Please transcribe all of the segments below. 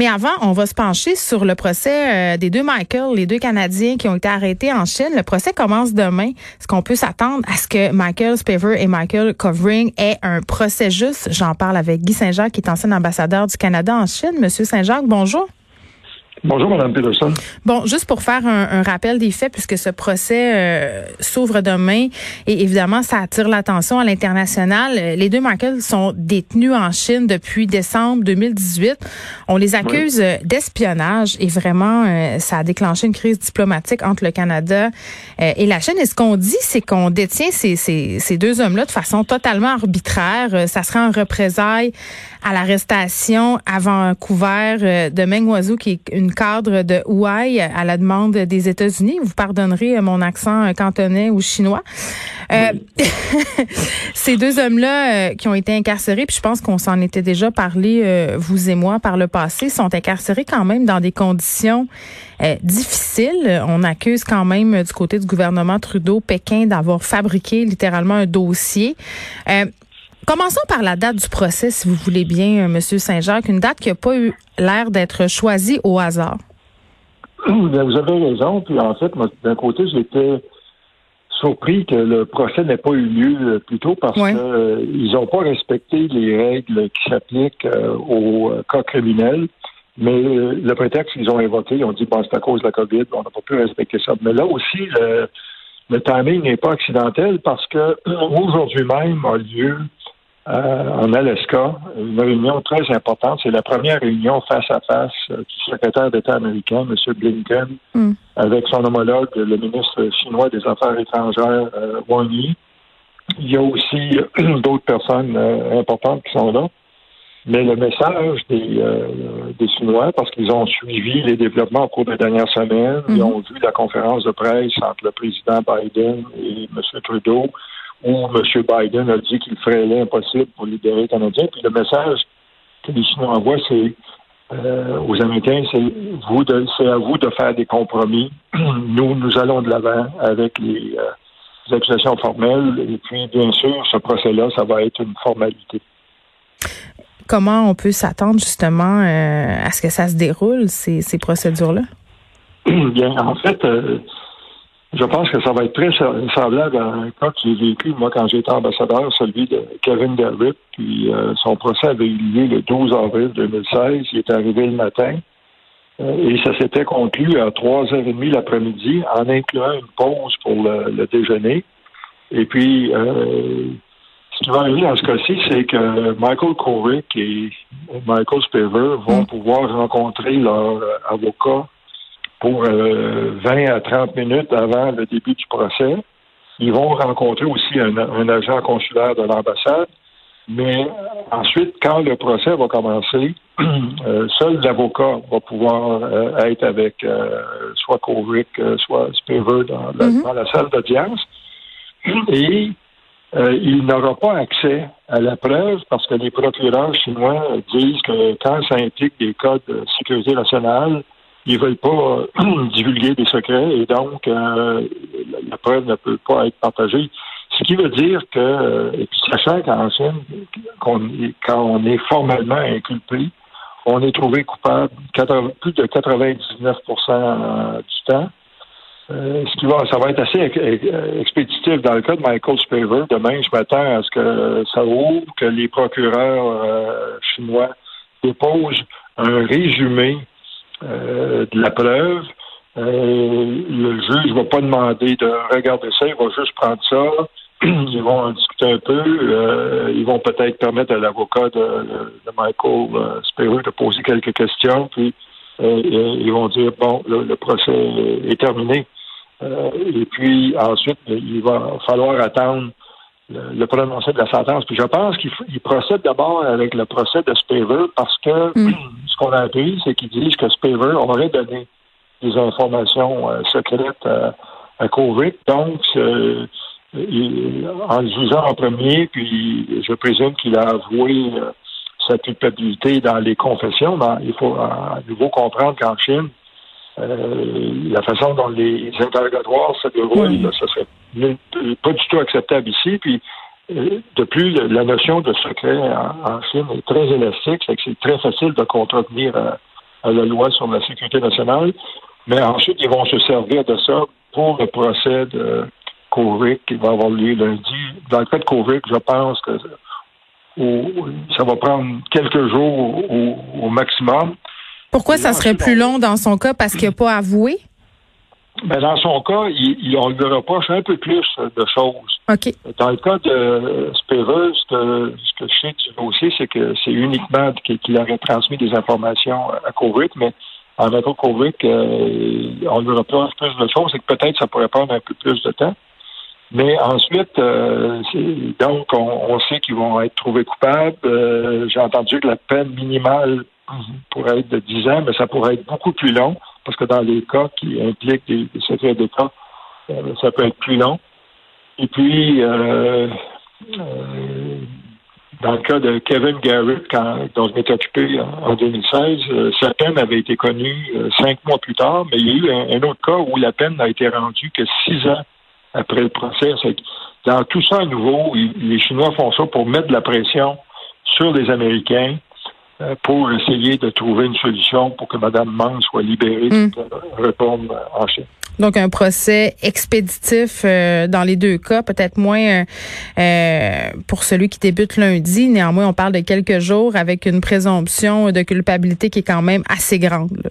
Mais avant, on va se pencher sur le procès euh, des deux Michael, les deux Canadiens qui ont été arrêtés en Chine. Le procès commence demain. Est-ce qu'on peut s'attendre à ce que Michael Spaver et Michael Covering aient un procès juste? J'en parle avec Guy Saint-Jacques, qui est ancien ambassadeur du Canada en Chine. Monsieur Saint-Jacques, bonjour. Bonjour, Mme Peterson. Bon, juste pour faire un, rappel des faits, puisque ce procès euh, s'ouvre demain, et évidemment, ça attire l'attention à l'international. Les deux Michael sont détenus en Chine depuis décembre 2018. On les accuse d'espionnage, et vraiment, euh, ça a déclenché une crise diplomatique entre le Canada euh, et la Chine. Et ce qu'on dit, c'est qu'on détient ces, ces, ces deux hommes-là de façon totalement arbitraire. Ça sera en représailles à l'arrestation à Vancouver de Meng Wanzhou, qui est une cadre de Hawaii à la demande des États-Unis. Vous pardonnerez euh, mon accent euh, cantonais ou chinois. Euh, ces deux hommes-là qui ont été incarcérés, puis je pense qu'on s'en était déjà parlé, vous et moi, par le passé, sont incarcérés quand même dans des conditions difficiles. On accuse quand même du côté du gouvernement Trudeau, Pékin, d'avoir fabriqué littéralement un dossier. Commençons par la date du procès, si vous voulez bien, euh, Monsieur Saint-Jacques, une date qui n'a pas eu l'air d'être choisie au hasard. vous avez raison. Puis en fait, d'un côté, j'étais surpris que le procès n'ait pas eu lieu plus tôt parce qu'ils euh, n'ont pas respecté les règles qui s'appliquent euh, au cas criminel. Mais le prétexte qu'ils ont invoqué, ils ont dit bon, c'est à cause de la COVID, on n'a pas pu respecter ça. Mais là aussi, le, le timing n'est pas accidentel parce que aujourd'hui même a lieu euh, en Alaska, une réunion très importante. C'est la première réunion face à face euh, du secrétaire d'État américain, M. Blinken, hmm. avec son homologue, le ministre chinois des Affaires étrangères, euh, Wang Yi. Il y a aussi d'autres personnes importantes qui sont là. Mais le message des, des Chinois, parce qu'ils ont suivi les développements au cours des dernières semaines, ils hmm. ont vu la conférence de presse entre le président Biden et M. Trudeau, où M. Biden a dit qu'il ferait l'impossible pour libérer les Canadiens. Puis le message que les Chinois envoient, c'est euh, aux Américains, c'est vous c'est à vous de faire des compromis. Nous, nous allons de l'avant avec les, euh, accusations formelles. Et puis, bien sûr, ce procès-là, ça va être une formalité. Comment on peut s'attendre justement euh, à ce que ça se déroule, ces, ces procédures-là? Bien, en fait, je pense que ça va être très semblable à un cas que j'ai vécu, moi, quand j'étais ambassadeur, celui de Kevin Garrett. Puis euh, son procès avait eu lieu le 12 avril 2016. Il est arrivé le matin. Euh, et ça s'était conclu à 3h30 l'après-midi, en incluant une pause pour le, déjeuner. Et puis, euh, ce qui va arriver dans ce cas-ci, c'est que Michael Corrick et Michael Spaver vont mm. pouvoir rencontrer leur avocat pour 20 euh, à 30 minutes avant le début du procès. Ils vont rencontrer aussi un, agent consulaire de l'ambassade. Mais ensuite, quand le procès va commencer, euh, seul l'avocat va pouvoir euh, être avec soit Kovic, soit Spaver dans, mm-hmm. dans, la salle d'audience. Et il n'aura pas accès à la preuve parce que les procureurs chinois disent que quand ça implique des cas de sécurité nationale, ils veulent pas euh, divulguer des secrets et donc euh, la preuve ne peut pas être partagée. Ce qui veut dire que, euh, et puis sachant qu'en Chine, quand on est formellement inculpé, on est trouvé coupable plus de 99% du temps. ce qui va, ça va être assez expéditif dans le cas de Michael Spaver. Demain, je m'attends à ce que ça ouvre, que les procureurs chinois déposent un résumé euh, de la preuve. Euh, le juge ne va pas demander de regarder ça, il va juste prendre ça. Ils vont en discuter un peu. Euh, ils vont peut-être permettre à l'avocat de, Michael euh, de poser quelques questions. Puis ils vont dire bon, le, procès est terminé. et puis ensuite, il va falloir attendre le, prononcé de la sentence. Puis je pense qu'il procède d'abord avec le procès de Spaver parce que mm. ce qu'on a appris, c'est qu'ils disent que Spaver aurait donné des informations euh, secrètes à, à COVID. Donc, euh, en le jugeant en premier, puis je présume qu'il a avoué euh, sa culpabilité dans les confessions. il faut à nouveau comprendre qu'en Chine, la façon dont les interrogatoires se déroulent, ça serait pas du tout acceptable ici. Puis de plus, la notion de secret en, Chine est très élastique, c'est que c'est très facile de contrevenir à, la loi sur la sécurité nationale. Mais ensuite, ils vont se servir de ça pour le procès de Kovic qui va avoir lieu lundi. Dans le cas de Kovic, je pense que ça va prendre quelques jours au, maximum. Pourquoi ça serait plus long dans son cas? Parce qu'il n'a pas avoué? Ben dans son cas, il, on lui reproche un peu plus de choses. Dans le cas de Spever, ce que, je sais du dossier, c'est que c'est uniquement qu'il aurait transmis des informations à Kovic, mais en mettant Kovic, euh, on lui reproche plus de choses, c'est que peut-être ça pourrait prendre un peu plus de temps. Mais ensuite, euh, donc, on, sait qu'ils vont être trouvés coupables. Euh, j'ai entendu que la peine minimale pourrait être de 10 ans, mais ça pourrait être beaucoup plus long, parce que dans les cas qui impliquent des, secrets d'État, ça peut être plus long. Et puis, dans le cas de Kevin Garrett, dont je m'étais occupé en, 2016, euh, sa peine avait été connue euh, cinq mois plus tard, mais il y a eu un, autre cas où la peine n'a été rendue que six ans après le procès. Dans tout ça, à nouveau, les Chinois font ça pour mettre de la pression sur les Américains euh, pour essayer de trouver une solution pour que Mme Mang soit libérée mm. de retourner en Chine. Donc un procès expéditif euh, dans les deux cas, peut-être moins euh, pour celui qui débute lundi. Néanmoins, on parle de quelques jours avec une présomption de culpabilité qui est quand même assez grande.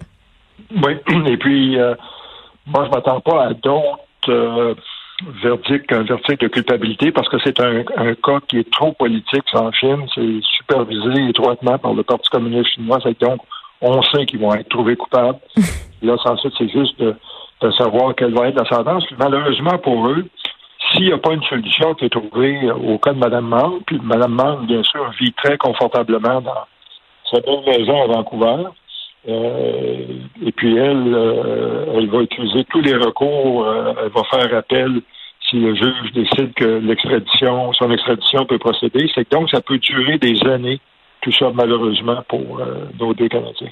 Oui, et puis moi je m'attends pas à d'autres verdict, qu'un verdict de culpabilité parce que c'est un, cas qui est trop politique en Chine. C'est supervisé étroitement par le Parti communiste chinois. Donc, on sait qu'ils vont être trouvés coupables. Là, ensuite, c'est juste de, savoir quelle va être la sentence. malheureusement pour eux, s'il n'y a pas une solution qui est trouvée au cas de Mme Mang, puis Mme Mang, bien sûr, vit très confortablement dans sa belle maison à Vancouver. Euh, et puis elle, euh, elle va utiliser tous les recours. Euh, elle va faire appel si le juge décide que l'extradition, son extradition peut procéder. C'est donc ça peut durer des années. Tout ça, malheureusement, pour nos deux Canadiens.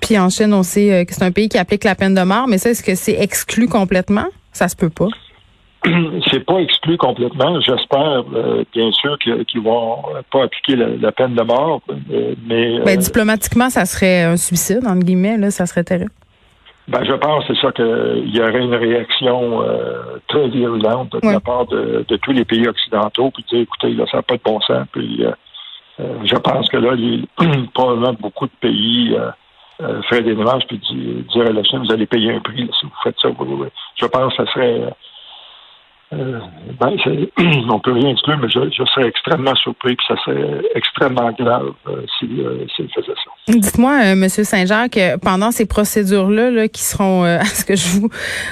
Puis en Chine, on sait que c'est un pays qui applique la peine de mort, mais ça, est-ce que c'est exclu complètement? Ça se peut pas. c'est pas exclu complètement. J'espère, euh, bien sûr, qu'ils vont pas appliquer la, peine de mort, euh, mais ben, diplomatiquement, ça serait un suicide entre guillemets. Là, ça serait terrible. Ben, je pense, c'est ça qu'il y aurait une réaction très virulente de la part de, tous les pays occidentaux, puis dire, écoutez, là, ça n'a pas de bon sens. Puis, je pense que là, il probablement beaucoup de pays feraient des démarches puis dire à la Chine, vous allez payer un prix si vous faites ça. Je pense que ça serait euh, ben, on peut rien exclure, mais je, serais extrêmement surpris que ça serait extrêmement grave euh, s'il euh, faisait ça. Dites-moi, euh, M. Saint-Jacques, pendant ces procédures-là, là, qui seront, à ce que je vous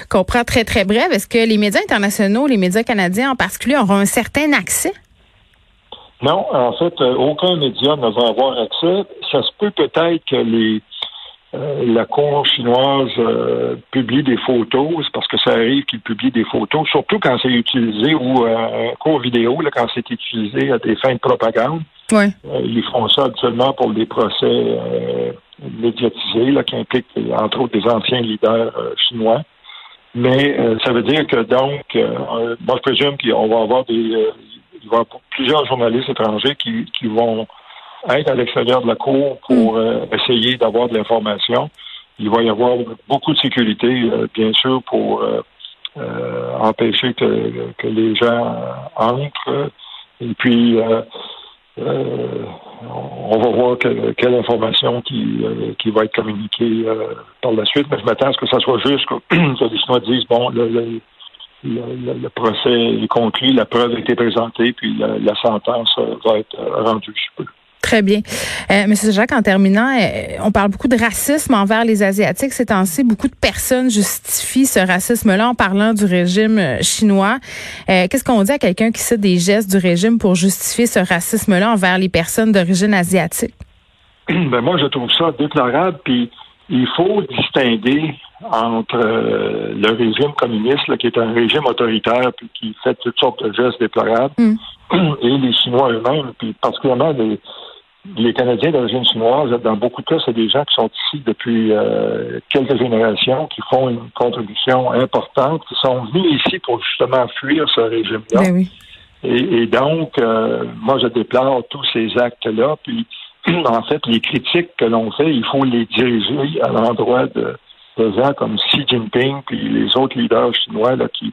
comprends, très, très brèves, est-ce que les médias internationaux, les médias canadiens en particulier, auront un certain accès? Non, en fait, aucun média ne va avoir accès. Ça se peut peut-être que les euh, la Cour chinoise euh, publie des photos, c'est parce que ça arrive qu'ils publient des photos, surtout quand c'est utilisé ou euh, un cours vidéo, là, quand c'est utilisé à des fins de propagande. Ouais. ils font ça habituellement pour des procès médiatisés, là, qui impliquent entre autres des anciens leaders chinois. Mais ça veut dire que donc, moi je présume qu'on va avoir des, il va y avoir plusieurs journalistes étrangers qui, qui vont être à l'extérieur de la cour pour mm. euh, essayer d'avoir de l'information. Il va y avoir beaucoup de sécurité, euh, bien sûr, pour euh, empêcher que, que, les gens entrent. Et puis, on va voir quelle information qui, qui va être communiquée par la suite. Mais je m'attends à ce que ça soit juste que, les Chinois disent, bon, le, le, le, procès est conclu, la preuve a été présentée, puis la, la sentence va être rendue. Je peux. Très bien. Euh, Monsieur Jacques, en terminant, euh, on parle beaucoup de racisme envers les Asiatiques ces temps-ci. Beaucoup de personnes justifient ce racisme-là en parlant du régime euh, chinois. Qu'est-ce qu'on dit à quelqu'un qui cite des gestes du régime pour justifier ce racisme-là envers les personnes d'origine asiatique? Ben moi, je trouve ça déplorable. Puis il faut distinguer entre le régime communiste, là, qui est un régime autoritaire puis qui fait toutes sortes de gestes déplorables, Mm. et les Chinois eux-mêmes, puis particulièrement les, les Canadiens d'origine chinoise, dans beaucoup de cas, c'est des gens qui sont ici depuis euh, quelques générations, qui font une contribution importante, qui sont venus ici pour justement fuir ce régime-là. Ben oui. Et, et donc, euh, moi, je déplore tous ces actes-là. Puis, en fait, les critiques que l'on fait, il faut les diriger à l'endroit de, de gens comme Xi Jinping puis les autres leaders chinois là, qui,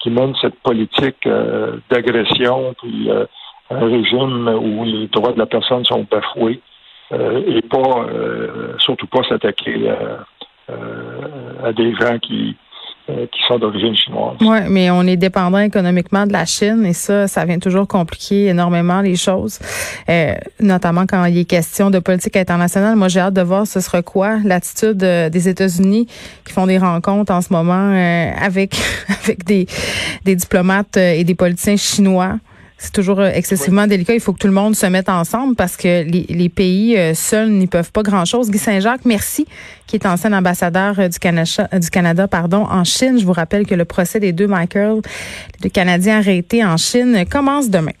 qui mènent cette politique euh, d'agression, puis euh, un régime où les droits de la personne sont bafoués, euh, et pas, euh, surtout pas s'attaquer à, à des gens qui, euh, qui sont d'origine chinoise. Oui, mais on est dépendant économiquement de la Chine et ça, ça vient toujours compliquer énormément les choses, euh, notamment quand il est question de politique internationale. Moi, j'ai hâte de voir ce sera quoi l'attitude euh, des États-Unis qui font des rencontres en ce moment euh, avec avec des, des diplomates euh, et des politiciens chinois. C'est toujours euh, excessivement délicat. Il faut que tout le monde se mette ensemble parce que les, les pays euh, seuls n'y peuvent pas grand-chose. Guy Saint-Jacques, merci, qui est ancien ambassadeur euh, du Canada, du Canada pardon, en Chine. Je vous rappelle que le procès des deux Michael, les deux Canadiens arrêtés en Chine, commence demain.